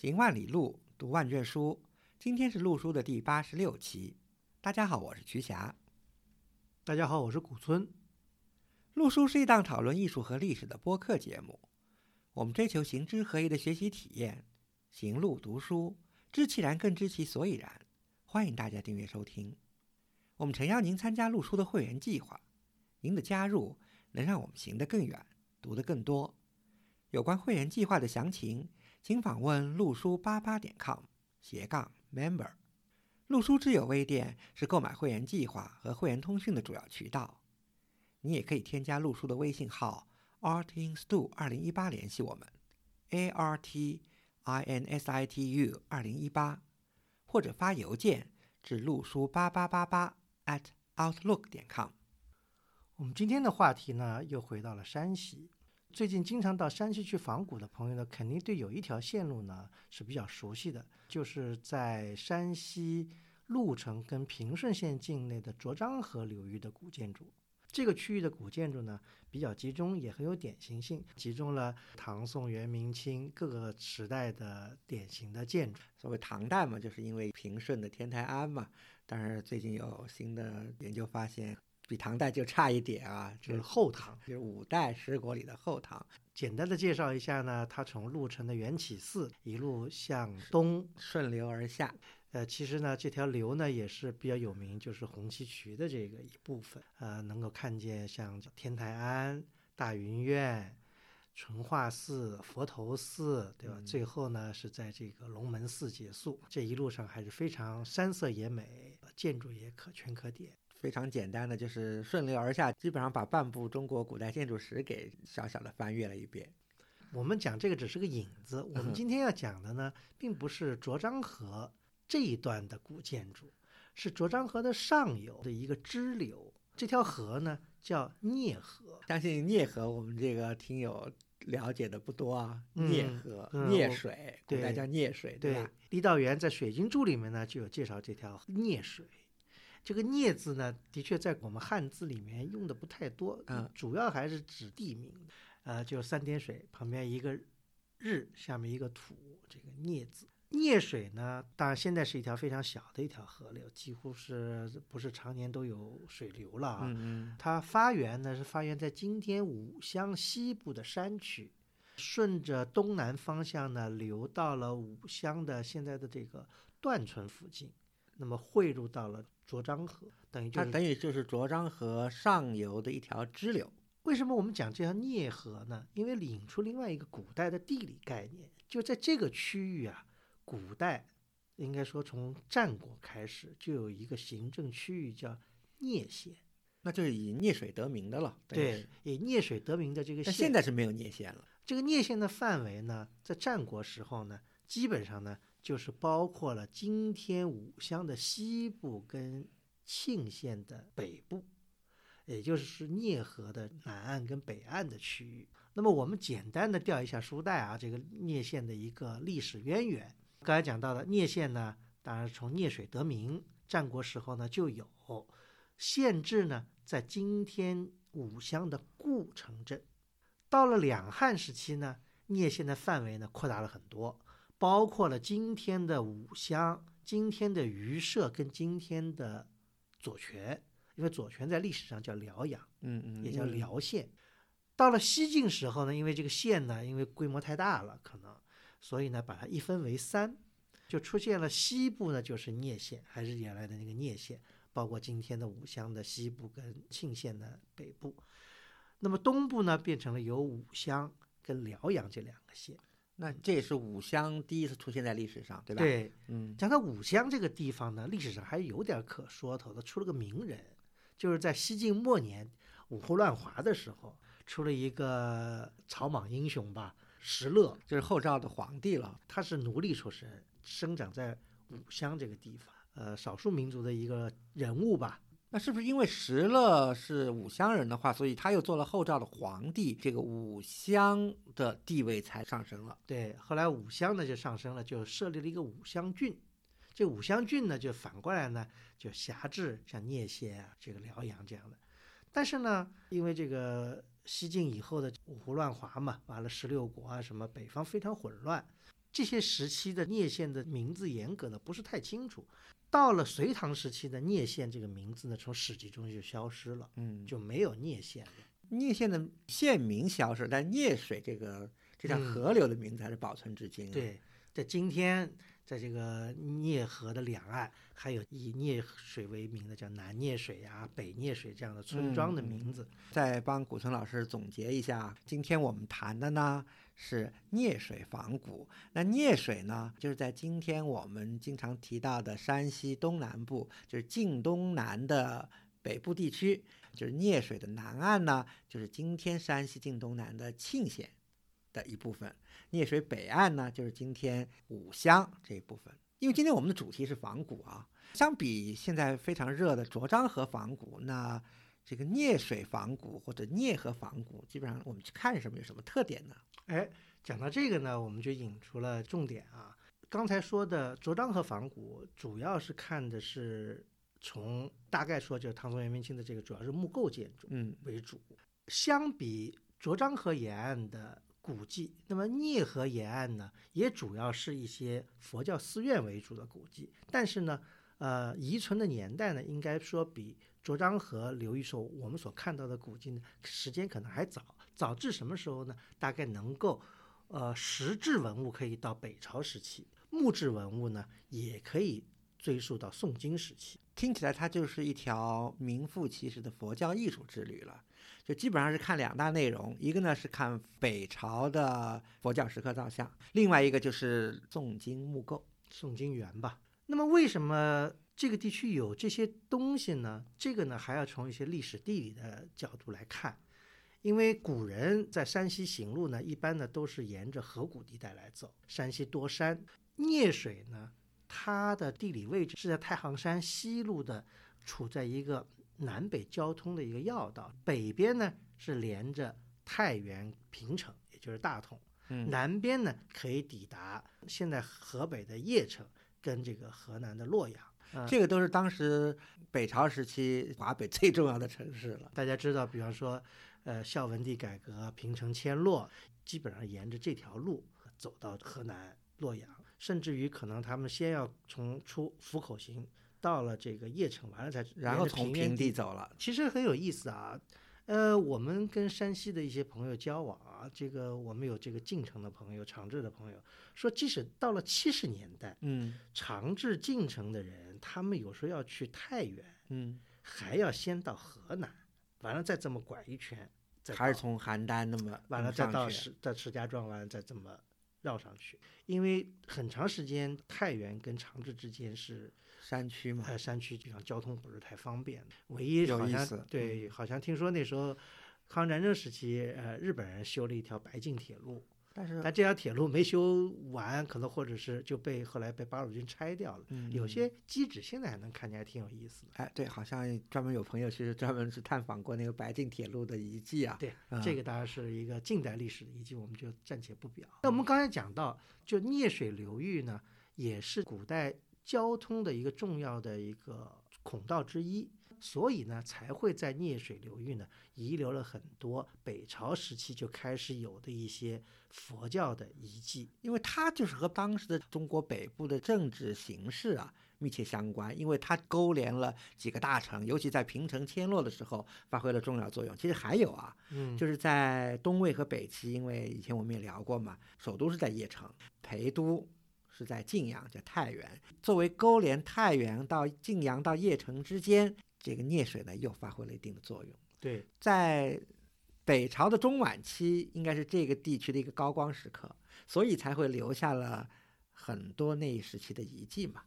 行万里路，读万卷书。今天是陆书的第八十六期。大家好，我是瞿霞。大家好，我是古村。陆书是一档讨论艺术和历史的播客节目。我们追求行知合一的学习体验，行路读书，知其然更知其所以然。欢迎大家订阅收听。我们诚邀您参加陆书的会员计划。您的加入能让我们行得更远，读得更多。有关会员计划的详情，请访问陆书八八点 com 斜杠 member。陆书之友微店是购买会员计划和会员通讯的主要渠道。你也可以添加陆书的微信号 artinstu 二零一八联系我们，a r t i n s i t u 二零一八，或者发邮件至陆书八八八八 at outlook 点 com。我们今天的话题呢，又回到了山西。最近经常到山西去访古的朋友呢，肯定对有一条线路呢是比较熟悉的，就是在山西潞城跟平顺县境内的卓漳河流域的古建筑。这个区域的古建筑呢比较集中，也很有典型性，集中了唐宋元明清各个时代的典型的建筑。所谓唐代嘛，就是因为平顺的天台庵嘛。但是最近有新的研究发现。比唐代就差一点啊，就是后唐，就是五代十国里的后唐。简单的介绍一下呢，它从鹿城的元起寺一路向东顺流而下。呃，其实呢，这条流呢也是比较有名，就是红旗渠的这个一部分。呃，能够看见像天台庵、大云院、淳化寺、佛头寺，对吧？最后呢是在这个龙门寺结束。这一路上还是非常山色也美，建筑也可圈可点。非常简单的，就是顺流而下，基本上把半部中国古代建筑史给小小的翻阅了一遍。我们讲这个只是个引子，我们今天要讲的呢，并不是卓漳河这一段的古建筑，是卓漳河的上游的一个支流。这条河呢叫聂河，相信聂河我们这个听友了解的不多啊。聂河，聂水，古代叫聂水，对吧？郦道元在《水经注》里面呢就有介绍这条聂水。这个“聂”字呢，的确在我们汉字里面用的不太多，嗯，主要还是指地名，呃，就三点水旁边一个日，下面一个土，这个“聂”字。聂水呢，当然现在是一条非常小的一条河流，几乎是不是常年都有水流了啊？嗯嗯。它发源呢是发源在今天武乡西部的山区，顺着东南方向呢流到了武乡的现在的这个段村附近。那么汇入到了卓漳河，等于它等于就是浊漳河上游的一条支流。为什么我们讲这条聂河呢？因为引出另外一个古代的地理概念，就在这个区域啊，古代应该说从战国开始就有一个行政区域叫聂县，那就是以聂水得名的了。对，以聂水得名的这个县，现在是没有聂县了。这个聂县的范围呢，在战国时候呢，基本上呢。就是包括了今天武乡的西部跟沁县的北部，也就是聂河的南岸跟北岸的区域。那么我们简单的调一下书袋啊，这个聂县的一个历史渊源。刚才讲到的聂县呢，当然从聂水得名，战国时候呢就有。县治呢在今天武乡的故城镇。到了两汉时期呢，聂县的范围呢扩大了很多。包括了今天的武乡、今天的榆社跟今天的左权，因为左权在历史上叫辽阳，嗯嗯，也叫辽县。到了西晋时候呢，因为这个县呢，因为规模太大了，可能，所以呢，把它一分为三，就出现了西部呢就是聂县，还是原来的那个聂县，包括今天的武乡的西部跟沁县的北部。那么东部呢，变成了有武乡跟辽阳这两个县。那这也是五乡第一次出现在历史上，对吧？对，嗯，讲到五乡这个地方呢，历史上还有点可说头的，出了个名人，就是在西晋末年五胡乱华的时候，出了一个草莽英雄吧，石勒，就是后赵的皇帝了。他是奴隶出身，生长在五乡这个地方，呃，少数民族的一个人物吧。那是不是因为石勒是武乡人的话，所以他又做了后赵的皇帝，这个武乡的地位才上升了？对，后来武乡呢就上升了，就设立了一个武乡郡。这武乡郡呢，就反过来呢就辖制像聂县啊、这个辽阳这样的。但是呢，因为这个西晋以后的五胡乱华嘛，完了十六国啊什么，北方非常混乱。这些时期的聂县的名字严格的不是太清楚。到了隋唐时期的聂县这个名字呢，从史籍中就消失了，嗯，就没有聂县了。聂县的县名消失，但聂水这个这条嗯河流的名字还是保存至今、啊。，对，在今天，在这个聂河的两岸，还有以聂水为名的叫南聂水呀、北聂水这样的村庄的名字。再帮古村老师总结一下，今天我们谈的呢是聂水仿古。那聂水呢，就是在今天我们经常提到的山西东南部，就是晋东南的北部地区，就是聂水的南岸呢，就是今天山西晋东南的沁县的一部分。聂水北岸呢，就是今天五乡这一部分。因为今天我们的主题是仿古啊，相比现在非常热的卓漳河仿古，那这个聂水仿古或者聂河仿古，基本上我们去看什么有什么特点呢？哎，讲到这个呢，我们就引出了重点啊。刚才说的卓漳河仿古，主要是看的是从大概说就是唐宋元明清的这个主要是木构建筑嗯为主。相比卓漳河沿岸的古迹，那么聂河沿岸呢，也主要是一些佛教寺院为主的古迹，但是呢，呃，遗存的年代呢，应该说比涿张河流域所我们所看到的古迹呢，时间可能还早。早至什么时候呢？大概能够，呃，石质文物可以到北朝时期，木质文物呢也可以追溯到宋金时期。听起来它就是一条名副其实的佛教艺术之旅了。就基本上是看两大内容，一个呢是看北朝的佛教石刻造像，另外一个就是诵经木构。宋金元吧。那么为什么这个地区有这些东西呢？这个呢还要从一些历史地理的角度来看，因为古人在山西行路呢，一般呢都是沿着河谷地带来走。山西多山，聂水呢，它的地理位置是在太行山西路的，处在一个南北交通的一个要道，北边呢是连着太原、平城，也就是大同。嗯南边呢可以抵达现在河北的邺城跟这个河南的洛阳。呃这个都是当时北朝时期华北最重要的城市了。大家知道，比方说，呃，孝文帝改革、平城迁洛，基本上沿着这条路走到河南洛阳，甚至于可能他们先要从出府口行到了这个邺城，完了才然后从平地走了，其实很有意思啊。呃，我们跟山西的一些朋友交往啊，这个我们有这个晋城的朋友、长治的朋友，说即使到了七十年代，嗯。长治、晋城的人，他们有时候要去太原，嗯，还要先到河南，完了再这么拐一圈，再还是从邯郸那么完了再到石在石家庄，完了再这么绕上去，因为很长时间太原跟长治之间是山区嘛。呃山区，地方交通不是太方便的，唯一好像有意思嗯对，好像听说那时候抗日战争时期，呃，日本人修了一条白晋铁路，但是但这条铁路没修完，可能或者是就被后来被八路军拆掉了。嗯有些机址现在还能看见，还挺有意思的。哎，对，好像专门有朋友其实专门去探访过那个白晋铁路的遗迹啊。对，嗯这个当然是一个近代历史的遗迹，我们就暂且不表。那我们刚才讲到，就聂水流域呢，也是古代交通的一个重要的一个孔道之一，所以呢，才会在聂水流域呢遗留了很多北朝时期就开始有的一些佛教的遗迹。因为它就是和当时的中国北部的政治形势啊密切相关，因为它勾连了几个大城，尤其在平城迁落的时候发挥了重要作用。其实还有啊，嗯就是在东魏和北齐，因为以前我们也聊过嘛，首都是在邺城，陪都是在晋阳，叫太原。作为勾连太原到晋阳到邺城之间，这个聂水呢又发挥了一定的作用。对，在北朝的中晚期，应该是这个地区的一个高光时刻，所以才会留下了很多那一时期的遗迹嘛。